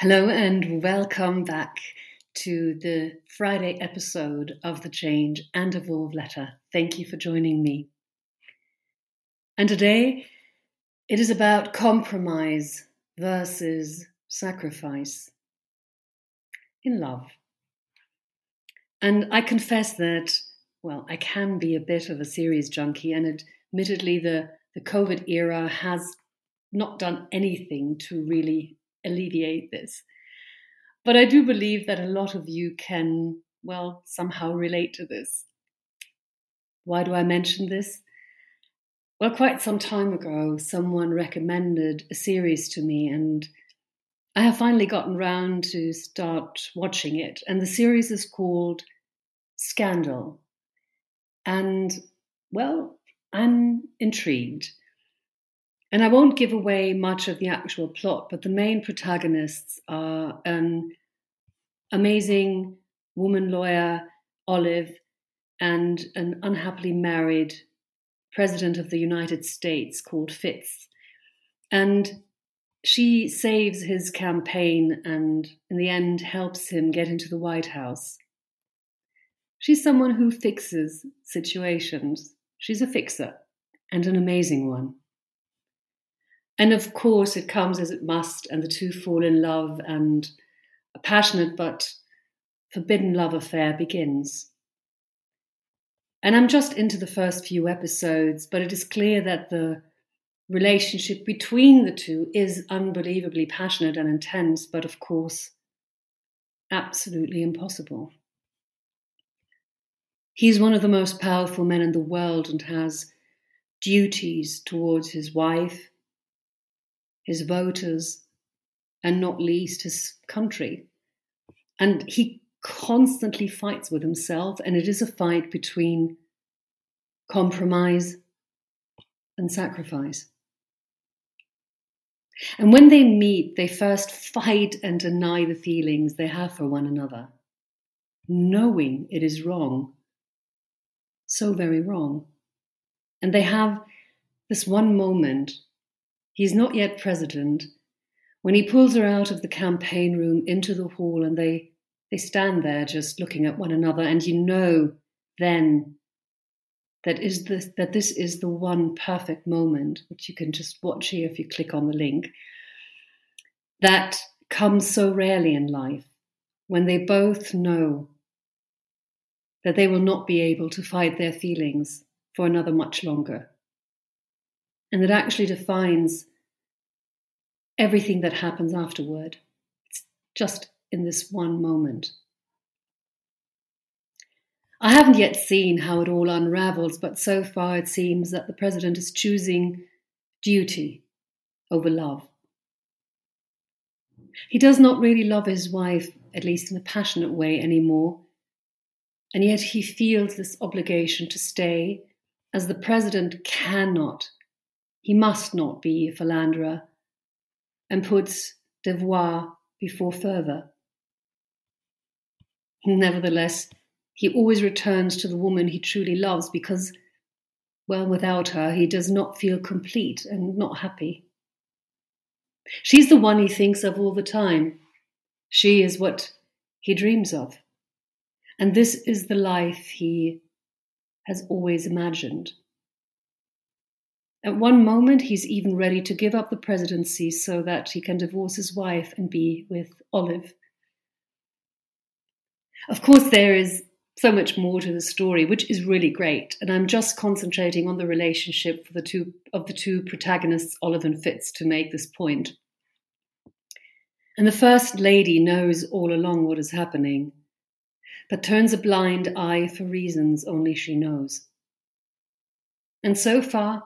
Hello and welcome back to the Friday episode of the Change and Evolve letter. Thank you for joining me. And today it is about compromise versus sacrifice in love. And I confess that, well, I can be a bit of a series junkie, and admittedly, the, the COVID era has not done anything to really alleviate this. But I do believe that a lot of you can, well, somehow relate to this. Why do I mention this? Well, quite some time ago, someone recommended a series to me, and I have finally gotten round to start watching it. And the series is called Scandal. And, well, I'm intrigued. And I won't give away much of the actual plot, but the main protagonists are an amazing woman lawyer, Olive, and an unhappily married president of the United States called Fitz. And she saves his campaign and, in the end, helps him get into the White House. She's someone who fixes situations. She's a fixer, and an amazing one. And of course, it comes as it must, and the two fall in love, and a passionate but forbidden love affair begins. And I'm just into the first few episodes, but it is clear that the relationship between the two is unbelievably passionate and intense, but of course, absolutely impossible. He's one of the most powerful men in the world and has duties towards his wife, his voters, and not least his country. And he constantly fights with himself, and it is a fight between compromise and sacrifice. And when they meet, they first fight and deny the feelings they have for one another, knowing it is wrong, so very wrong. And they have this one moment He's not yet president. When he pulls her out of the campaign room into the hall and they, they stand there just looking at one another, and you know then that is the, that this is the one perfect moment, which you can just watch here if you click on the link, that comes so rarely in life when they both know that they will not be able to fight their feelings for another much longer and that actually defines everything that happens afterward. It's just in this one moment. I haven't yet seen how it all unravels, but so far it seems that the president is choosing duty over love. He does not really love his wife, at least in a passionate way, anymore, and yet he feels this obligation to stay, as the president cannot he must not be a philanderer, and puts devoir before fervour. Nevertheless, he always returns to the woman he truly loves because, well, without her, he does not feel complete and not happy. She's the one he thinks of all the time. She is what he dreams of. And this is the life he has always imagined. At one moment, he's even ready to give up the presidency so that he can divorce his wife and be with Olive. Of course, there is so much more to the story, which is really great, and I'm just concentrating on the relationship for the two of the two protagonists, Olive and Fitz, to make this point. And the first lady knows all along what is happening, but turns a blind eye for reasons only she knows. And so far,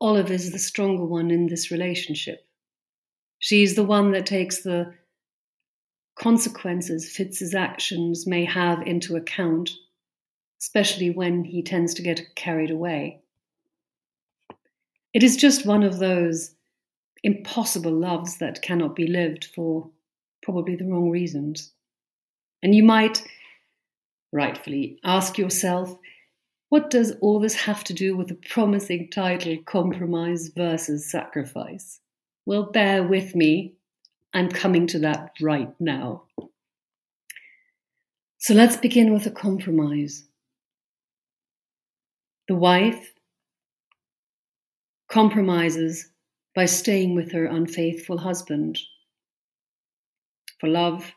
Olive is the stronger one in this relationship. She's the one that takes the consequences Fitz's actions may have into account, especially when he tends to get carried away. It is just one of those impossible loves that cannot be lived for probably the wrong reasons. And you might rightfully ask yourself what does all this have to do with the promising title Compromise versus Sacrifice? Well, bear with me. I'm coming to that right now. So let's begin with a compromise. The wife compromises by staying with her unfaithful husband for love,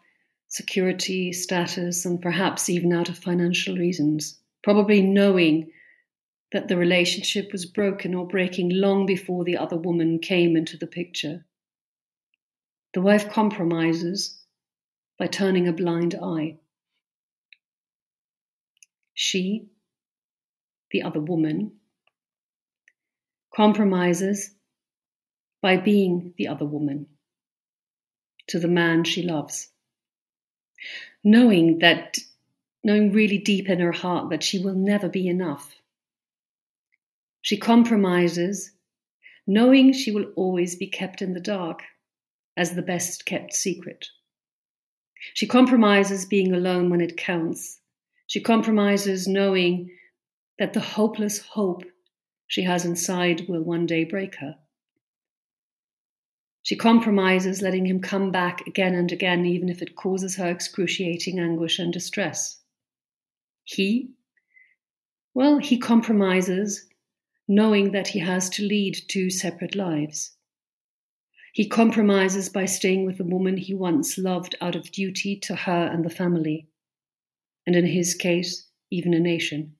security, status, and perhaps even out of financial reasons, probably knowing that the relationship was broken or breaking long before the other woman came into the picture. The wife compromises by turning a blind eye. She, the other woman, compromises by being the other woman to the man she loves. Knowing that, knowing really deep in her heart that she will never be enough. She compromises, knowing she will always be kept in the dark as the best kept secret. She compromises being alone when it counts. She compromises knowing that the hopeless hope she has inside will one day break her. She compromises letting him come back again and again, even if it causes her excruciating anguish and distress. He? Well, he compromises, knowing that he has to lead two separate lives. He compromises by staying with the woman he once loved out of duty to her and the family, and in his case, even a nation.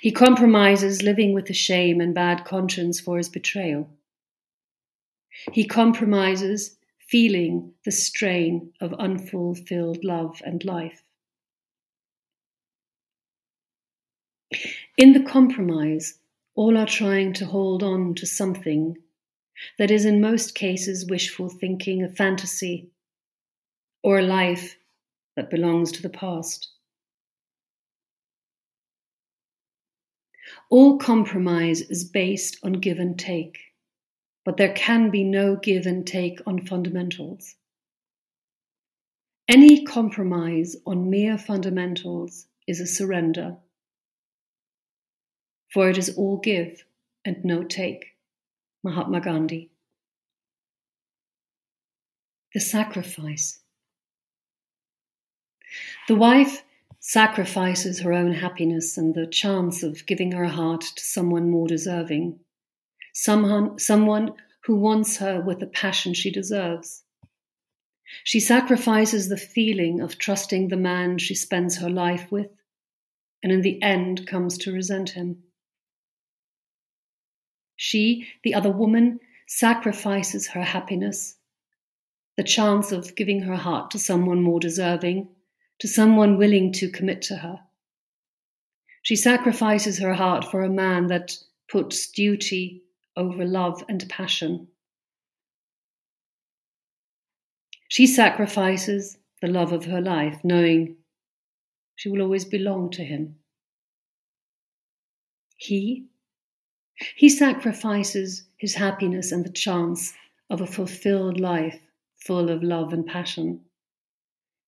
He compromises living with the shame and bad conscience for his betrayal. He compromises feeling the strain of unfulfilled love and life. In the compromise, all are trying to hold on to something that is, in most cases, wishful thinking, a fantasy, or a life that belongs to the past. All compromise is based on give and take but there can be no give and take on fundamentals. Any compromise on mere fundamentals is a surrender, for it is all give and no take. Mahatma Gandhi. The sacrifice. The wife sacrifices her own happiness and the chance of giving her heart to someone more deserving someone, someone who wants her with the passion she deserves. She sacrifices the feeling of trusting the man she spends her life with, and in the end comes to resent him. She, the other woman, sacrifices her happiness, the chance of giving her heart to someone more deserving, to someone willing to commit to her. She sacrifices her heart for a man that puts duty over love and passion. She sacrifices the love of her life, knowing she will always belong to him. He, he sacrifices his happiness and the chance of a fulfilled life full of love and passion.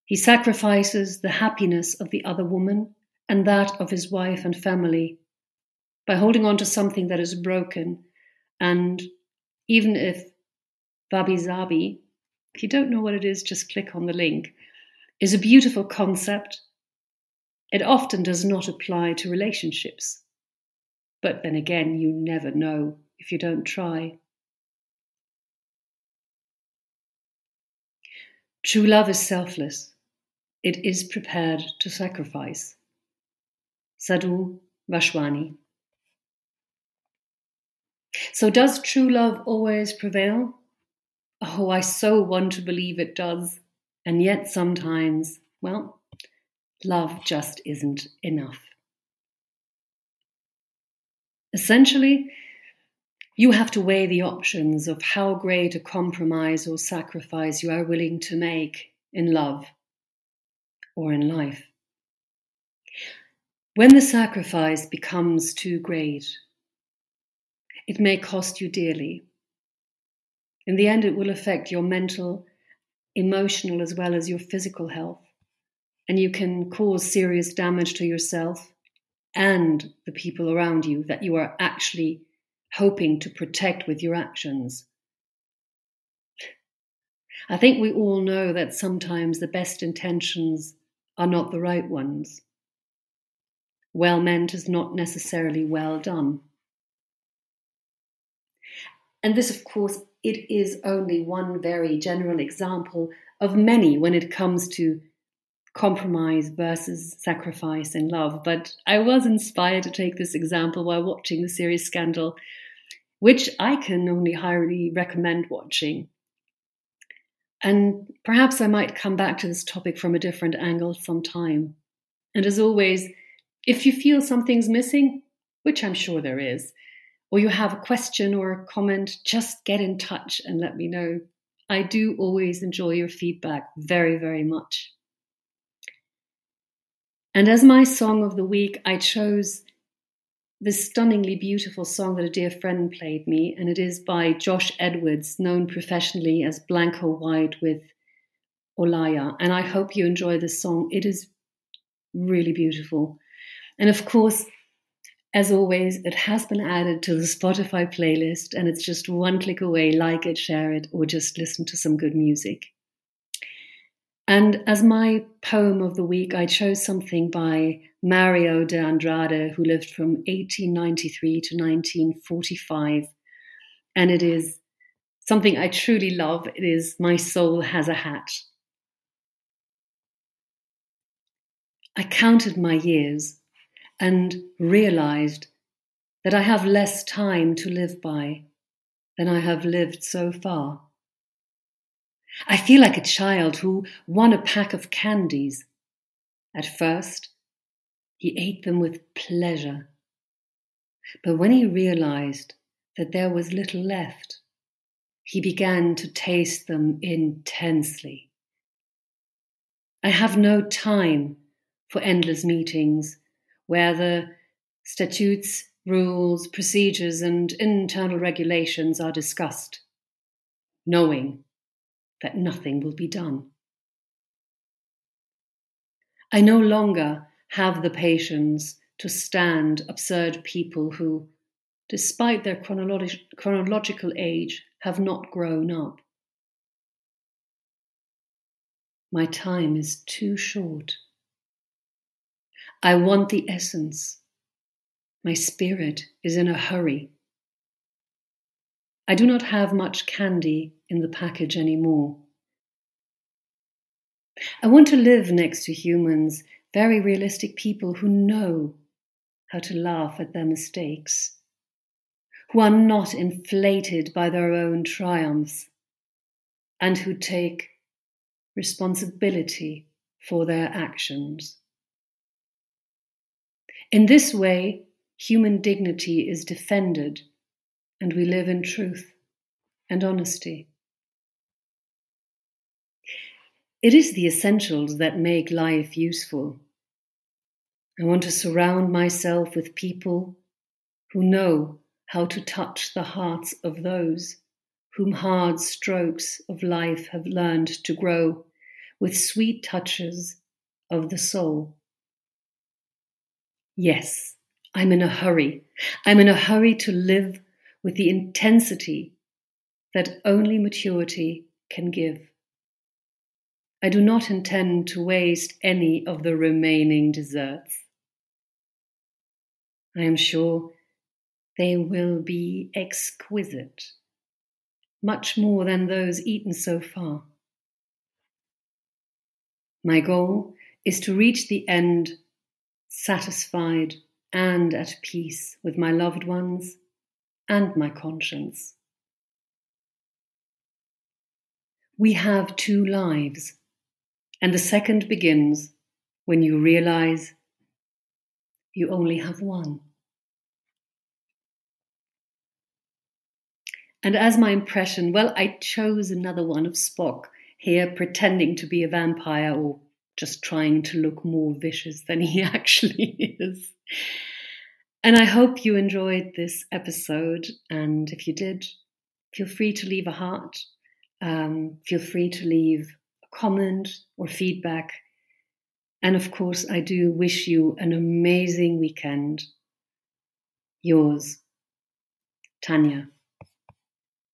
He sacrifices the happiness of the other woman and that of his wife and family by holding on to something that is broken and even if Wabi Sabi, if you don't know what it is, just click on the link, is a beautiful concept. It often does not apply to relationships. But then again, you never know if you don't try. True love is selfless. It is prepared to sacrifice. Sadhu Vaswani. So, does true love always prevail? Oh, I so want to believe it does. And yet, sometimes, well, love just isn't enough. Essentially, you have to weigh the options of how great a compromise or sacrifice you are willing to make in love or in life. When the sacrifice becomes too great, it may cost you dearly. In the end, it will affect your mental, emotional, as well as your physical health. And you can cause serious damage to yourself and the people around you that you are actually hoping to protect with your actions. I think we all know that sometimes the best intentions are not the right ones. Well meant is not necessarily well done. And this, of course, it is only one very general example of many when it comes to compromise versus sacrifice in love. But I was inspired to take this example while watching the series Scandal, which I can only highly recommend watching. And perhaps I might come back to this topic from a different angle sometime. And as always, if you feel something's missing, which I'm sure there is, or you have a question or a comment, just get in touch and let me know. I do always enjoy your feedback very, very much. And as my song of the week, I chose this stunningly beautiful song that a dear friend played me, and it is by Josh Edwards, known professionally as Blanco White with Olaya. And I hope you enjoy this song. It is really beautiful. And of course, as always, it has been added to the Spotify playlist, and it's just one click away. Like it, share it, or just listen to some good music. And as my poem of the week, I chose something by Mario de Andrade, who lived from 1893 to 1945. And it is something I truly love. It is My Soul Has a Hat. I counted my years and realized that I have less time to live by than I have lived so far. I feel like a child who won a pack of candies. At first, he ate them with pleasure. But when he realized that there was little left, he began to taste them intensely. I have no time for endless meetings where the statutes, rules, procedures, and internal regulations are discussed, knowing that nothing will be done. I no longer have the patience to stand absurd people who, despite their chronolog- chronological age, have not grown up. My time is too short. I want the essence. My spirit is in a hurry. I do not have much candy in the package anymore. I want to live next to humans, very realistic people who know how to laugh at their mistakes, who are not inflated by their own triumphs, and who take responsibility for their actions. In this way, human dignity is defended and we live in truth and honesty. It is the essentials that make life useful. I want to surround myself with people who know how to touch the hearts of those whom hard strokes of life have learned to grow with sweet touches of the soul. Yes, I'm in a hurry. I'm in a hurry to live with the intensity that only maturity can give. I do not intend to waste any of the remaining desserts. I am sure they will be exquisite, much more than those eaten so far. My goal is to reach the end satisfied and at peace with my loved ones and my conscience. We have two lives, and the second begins when you realize you only have one. And as my impression, well, I chose another one of Spock here pretending to be a vampire or just trying to look more vicious than he actually is. And I hope you enjoyed this episode. And if you did, feel free to leave a heart. Um, feel free to leave a comment or feedback. And of course, I do wish you an amazing weekend. Yours, Tanya.